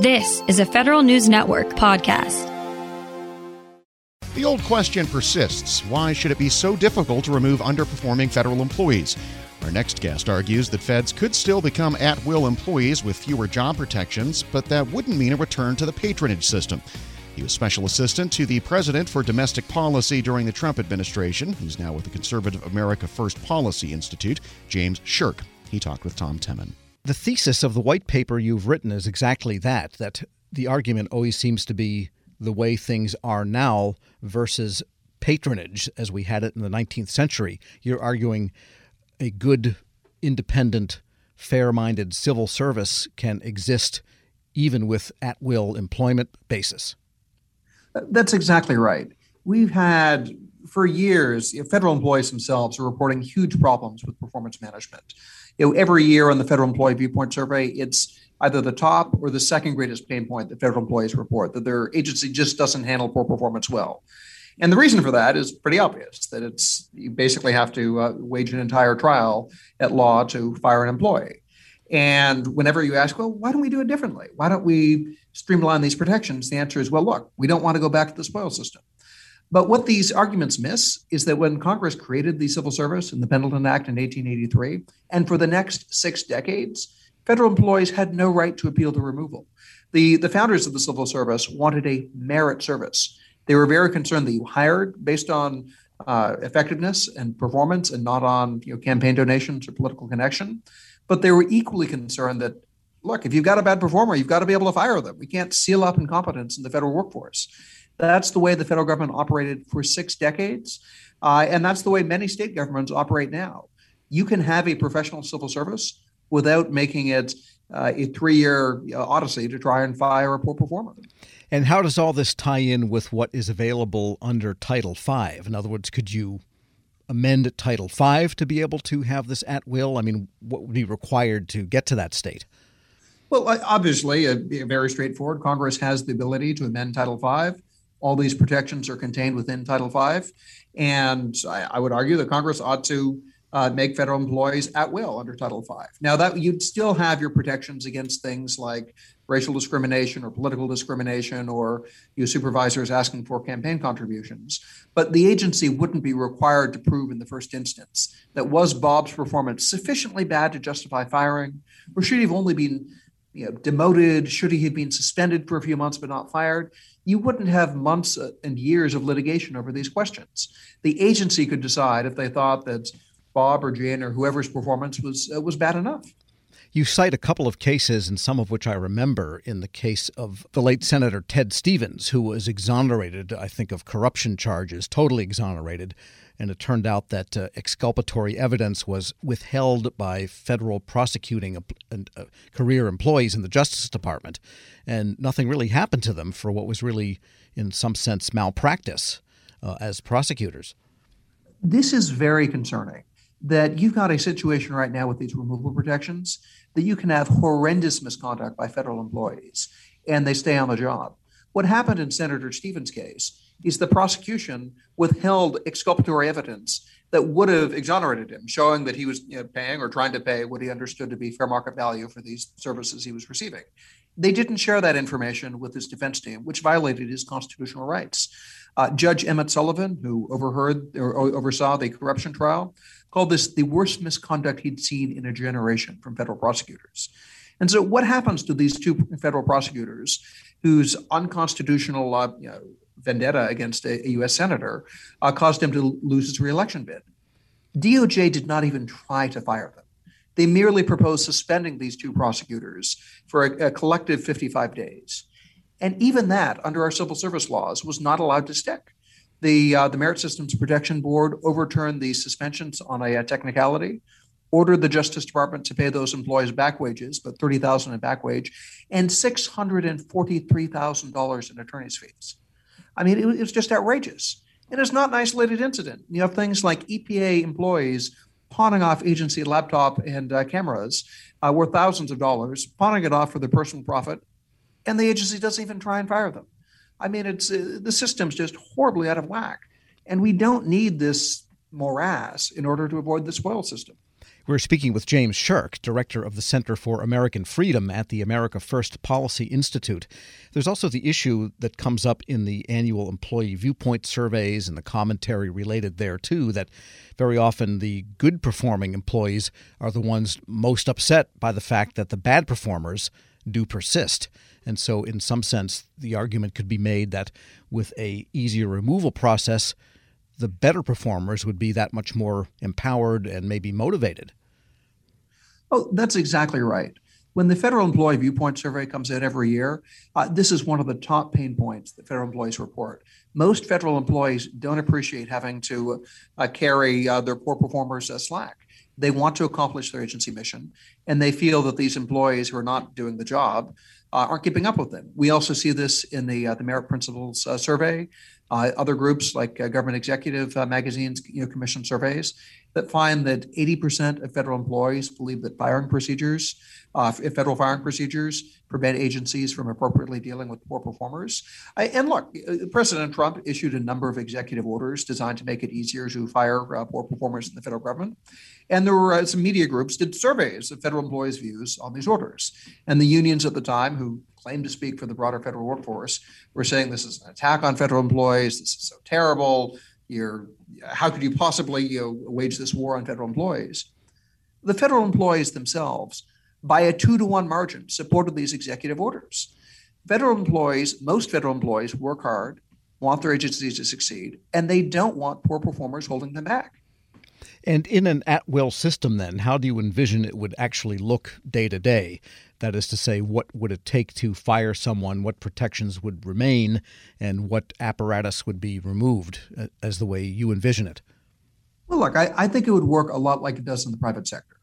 This is a Federal News Network podcast. The old question persists why should it be so difficult to remove underperforming federal employees? Our next guest argues that feds could still become at will employees with fewer job protections, but that wouldn't mean a return to the patronage system. He was special assistant to the president for domestic policy during the Trump administration. He's now with the Conservative America First Policy Institute, James Sherk. He talked with Tom Temin. The thesis of the white paper you've written is exactly that that the argument always seems to be the way things are now versus patronage as we had it in the 19th century. You're arguing a good, independent, fair minded civil service can exist even with at will employment basis. That's exactly right. We've had for years, federal employees themselves are reporting huge problems with performance management you know, every year on the Federal Employee Viewpoint Survey, it's either the top or the second greatest pain point that federal employees report that their agency just doesn't handle poor performance well. And the reason for that is pretty obvious that it's you basically have to uh, wage an entire trial at law to fire an employee. And whenever you ask, well, why don't we do it differently? Why don't we streamline these protections? The answer is, well, look, we don't want to go back to the spoil system. But what these arguments miss is that when Congress created the civil service in the Pendleton Act in 1883, and for the next six decades, federal employees had no right to appeal to removal. The, the founders of the civil service wanted a merit service. They were very concerned that you hired based on uh, effectiveness and performance and not on you know, campaign donations or political connection. But they were equally concerned that, look, if you've got a bad performer, you've got to be able to fire them. We can't seal up incompetence in the federal workforce. That's the way the federal government operated for six decades. Uh, and that's the way many state governments operate now. You can have a professional civil service without making it uh, a three year uh, odyssey to try and fire a poor performer. And how does all this tie in with what is available under Title V? In other words, could you amend Title V to be able to have this at will? I mean, what would be required to get to that state? Well, obviously, uh, very straightforward. Congress has the ability to amend Title V all these protections are contained within Title V. And I, I would argue that Congress ought to uh, make federal employees at will under Title V. Now, that you'd still have your protections against things like racial discrimination or political discrimination or your supervisors asking for campaign contributions. But the agency wouldn't be required to prove in the first instance that was Bob's performance sufficiently bad to justify firing, or should he have only been you know, demoted? Should he have been suspended for a few months but not fired? you wouldn't have months and years of litigation over these questions. The agency could decide if they thought that Bob or Jane or whoever's performance was uh, was bad enough. You cite a couple of cases, and some of which I remember in the case of the late Senator Ted Stevens, who was exonerated, I think, of corruption charges, totally exonerated. And it turned out that uh, exculpatory evidence was withheld by federal prosecuting uh, career employees in the Justice Department. And nothing really happened to them for what was really, in some sense, malpractice uh, as prosecutors. This is very concerning that you've got a situation right now with these removal protections that you can have horrendous misconduct by federal employees and they stay on the job. What happened in Senator Stevens' case is the prosecution withheld exculpatory evidence that would have exonerated him, showing that he was you know, paying or trying to pay what he understood to be fair market value for these services he was receiving. They didn't share that information with his defense team, which violated his constitutional rights. Uh, Judge Emmet Sullivan, who overheard or oversaw the corruption trial, called this the worst misconduct he'd seen in a generation from federal prosecutors. And so, what happens to these two federal prosecutors whose unconstitutional uh, you know, vendetta against a, a U.S. senator uh, caused him to lose his reelection bid? DOJ did not even try to fire them. They merely proposed suspending these two prosecutors for a, a collective 55 days. And even that, under our civil service laws, was not allowed to stick the uh, the Merit Systems Protection Board overturned the suspensions on a, a, technicality, ordered the Justice Department to pay those employees back wages, but thirty thousand in back wage, and six hundred and forty three thousand dollars in attorney's fees. I mean, it, it was just outrageous. And it's not an isolated incident. You have things like EPA employees pawning off agency laptop and uh, cameras uh, worth thousands of dollars, pawning it off for their personal profit, and the agency doesn't even try and fire them. I mean, it's uh, the system's just horribly out of whack, and we don't need this morass in order to avoid the spoil system. We're speaking with James Sherk, director of the Center for American Freedom at the America First Policy Institute. There's also the issue that comes up in the annual employee viewpoint surveys and the commentary related there, too, that very often the good performing employees are the ones most upset by the fact that the bad performers do persist. And so, in some sense, the argument could be made that with a easier removal process, the better performers would be that much more empowered and maybe motivated. Oh, that's exactly right. When the Federal Employee Viewpoint Survey comes out every year, uh, this is one of the top pain points that federal employees report. Most federal employees don't appreciate having to uh, carry uh, their poor performers slack. They want to accomplish their agency mission, and they feel that these employees who are not doing the job uh, aren't keeping up with them. We also see this in the uh, the Merit Principles survey. Uh, other groups like uh, Government Executive uh, Magazine's you know, commission surveys that find that 80% of federal employees believe that firing procedures, uh, federal firing procedures, prevent agencies from appropriately dealing with poor performers. I, and look, uh, President Trump issued a number of executive orders designed to make it easier to fire uh, poor performers in the federal government. And there were some media groups did surveys of federal employees' views on these orders. And the unions at the time, who claimed to speak for the broader federal workforce, were saying this is an attack on federal employees. This is so terrible. You're, how could you possibly you know, wage this war on federal employees? The federal employees themselves, by a two to one margin, supported these executive orders. Federal employees, most federal employees, work hard, want their agencies to succeed, and they don't want poor performers holding them back. And in an at will system, then, how do you envision it would actually look day to day? That is to say, what would it take to fire someone? What protections would remain? And what apparatus would be removed uh, as the way you envision it? Well, look, I, I think it would work a lot like it does in the private sector,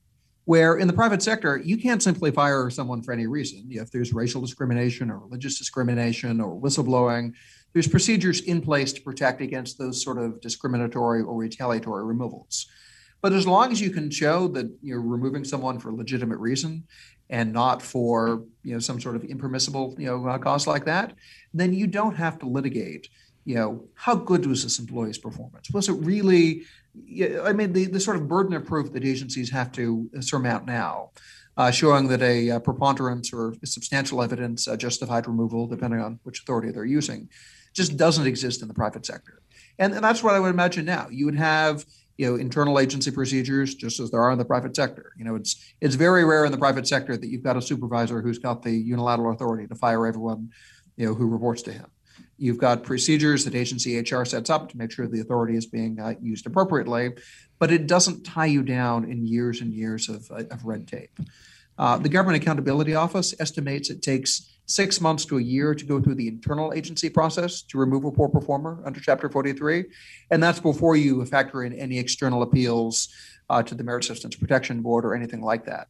where in the private sector, you can't simply fire someone for any reason. If there's racial discrimination or religious discrimination or whistleblowing, there's procedures in place to protect against those sort of discriminatory or retaliatory removals. But as long as you can show that you're removing someone for a legitimate reason and not for you know some sort of impermissible you know uh, cause like that, then you don't have to litigate. You know how good was this employee's performance? Was it really? I mean, the, the sort of burden of proof that agencies have to surmount now, uh, showing that a, a, preponderance or substantial evidence uh, justified removal, depending on which authority they're using, just doesn't exist in the private sector. And, and that's what I would imagine now. You would have you know internal agency procedures just as there are in the private sector. You know it's it's very rare in the private sector that you've got a supervisor who's got the unilateral authority to fire everyone you know who reports to him. You've got procedures that agency hr sets up to make sure the authority is being uh, used appropriately but it doesn't tie you down in years and years of, uh, of red tape. Uh, the government accountability office estimates it takes six months to a year to go through the internal agency process to remove a poor performer under Chapter 43. And that's before you factor in any external appeals uh, to the Merit Systems Protection Board or anything like that.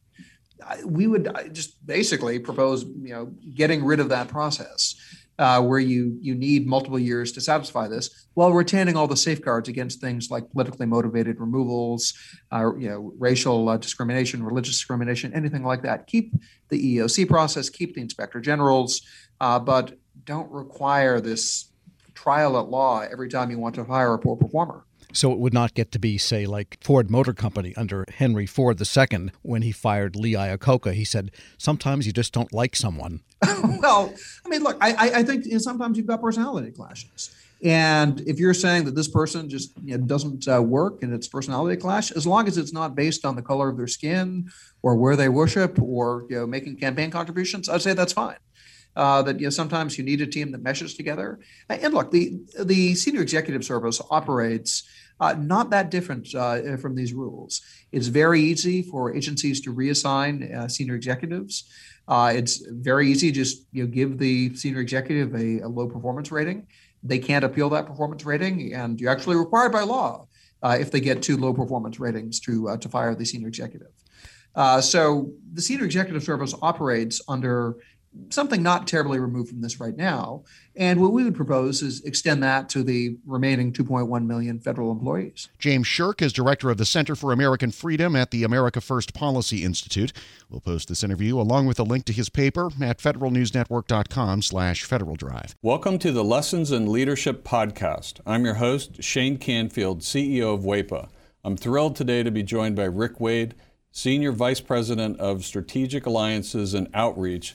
We would just basically propose, you know, getting rid of that process uh, where you you need multiple years to satisfy this, while retaining all the safeguards against things like politically motivated removals, uh, you know, racial uh, discrimination, religious discrimination, anything like that. Keep the EEOC process, keep the inspector generals, uh, but don't require this trial at law every time you want to hire a poor performer. So it would not get to be, say, like Ford Motor Company under Henry Ford II when he fired Lee Iacocca. He said, sometimes you just don't like someone. well, I mean, look, I, I think sometimes you've got personality clashes. And if you're saying that this person just you know, doesn't uh, work and it's personality clash, as long as it's not based on the color of their skin or where they worship or you know making campaign contributions, I'd say that's fine. Uh, that you know sometimes you need a team that meshes together. And look, the the senior executive service operates uh, not that different uh, from these rules. It's very easy for agencies to reassign uh, senior executives. Uh, it's very easy just you know, give the senior executive a, a, low performance rating. They can't appeal that performance rating, and you're actually required by law uh, if they get too low performance ratings to uh, to fire the senior executive. so the senior executive service operates under something not terribly removed from this right now. And what we would propose is extend that to the remaining 2.1 million federal employees. James Sherk is director of the Center for American Freedom at the America First Policy Institute. We'll post this interview along with a link to his paper at federalnewsnetwork.com slash Federal Drive. Welcome to the Lessons in Leadership podcast. I'm your host, Shane Canfield, CEO of WEPA. I'm thrilled today to be joined by Rick Wade, Senior Vice President of Strategic Alliances and Outreach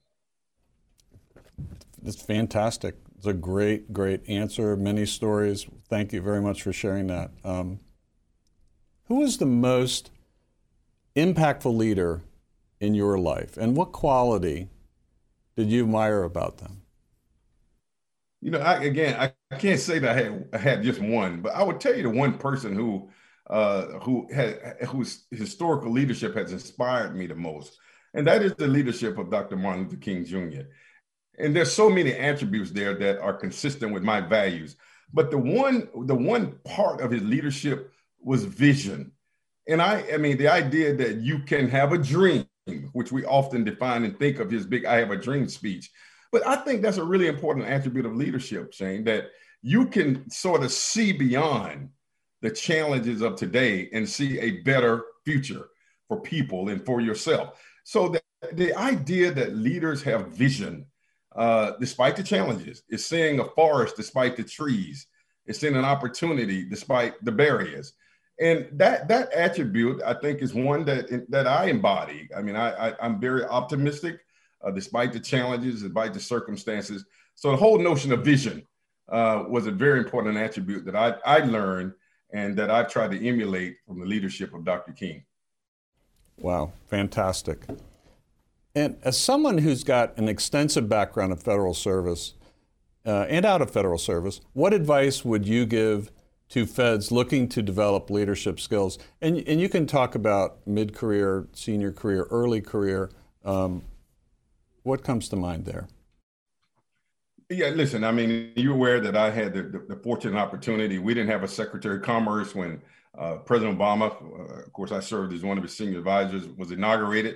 It's fantastic. It's a great, great answer. Many stories. Thank you very much for sharing that. Um, who is the most impactful leader in your life, and what quality did you admire about them? You know, I, again, I, I can't say that I had, I had just one, but I would tell you the one person who uh, who had whose historical leadership has inspired me the most, and that is the leadership of Dr. Martin Luther King Jr. And there's so many attributes there that are consistent with my values. But the one, the one part of his leadership was vision. And I, I mean, the idea that you can have a dream, which we often define and think of his big I have a dream speech. But I think that's a really important attribute of leadership, Shane, that you can sort of see beyond the challenges of today and see a better future for people and for yourself. So the, the idea that leaders have vision, uh, despite the challenges, is seeing a forest despite the trees, it's seeing an opportunity despite the barriers. And that that attribute, I think, is one that that I embody. I mean, I, I am very optimistic, uh, despite the challenges, despite the circumstances. So the whole notion of vision uh, was a very important attribute that I I learned and that I've tried to emulate from the leadership of Dr. King. Wow, fantastic. And as someone who's got an extensive background in federal service uh, and out of federal service, what advice would you give to feds looking to develop leadership skills? And, and you can talk about mid career, senior career, early career. Um, what comes to mind there? Yeah, listen, I mean, you're aware that I had the, the, the fortunate opportunity. We didn't have a Secretary of Commerce when uh, President Obama, uh, of course, I served as one of his senior advisors, was inaugurated.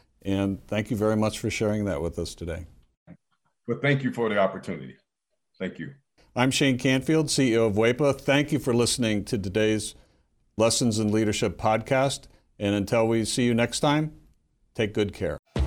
And thank you very much for sharing that with us today. Well, thank you for the opportunity. Thank you. I'm Shane Canfield, CEO of WEPA. Thank you for listening to today's Lessons in Leadership podcast. And until we see you next time, take good care.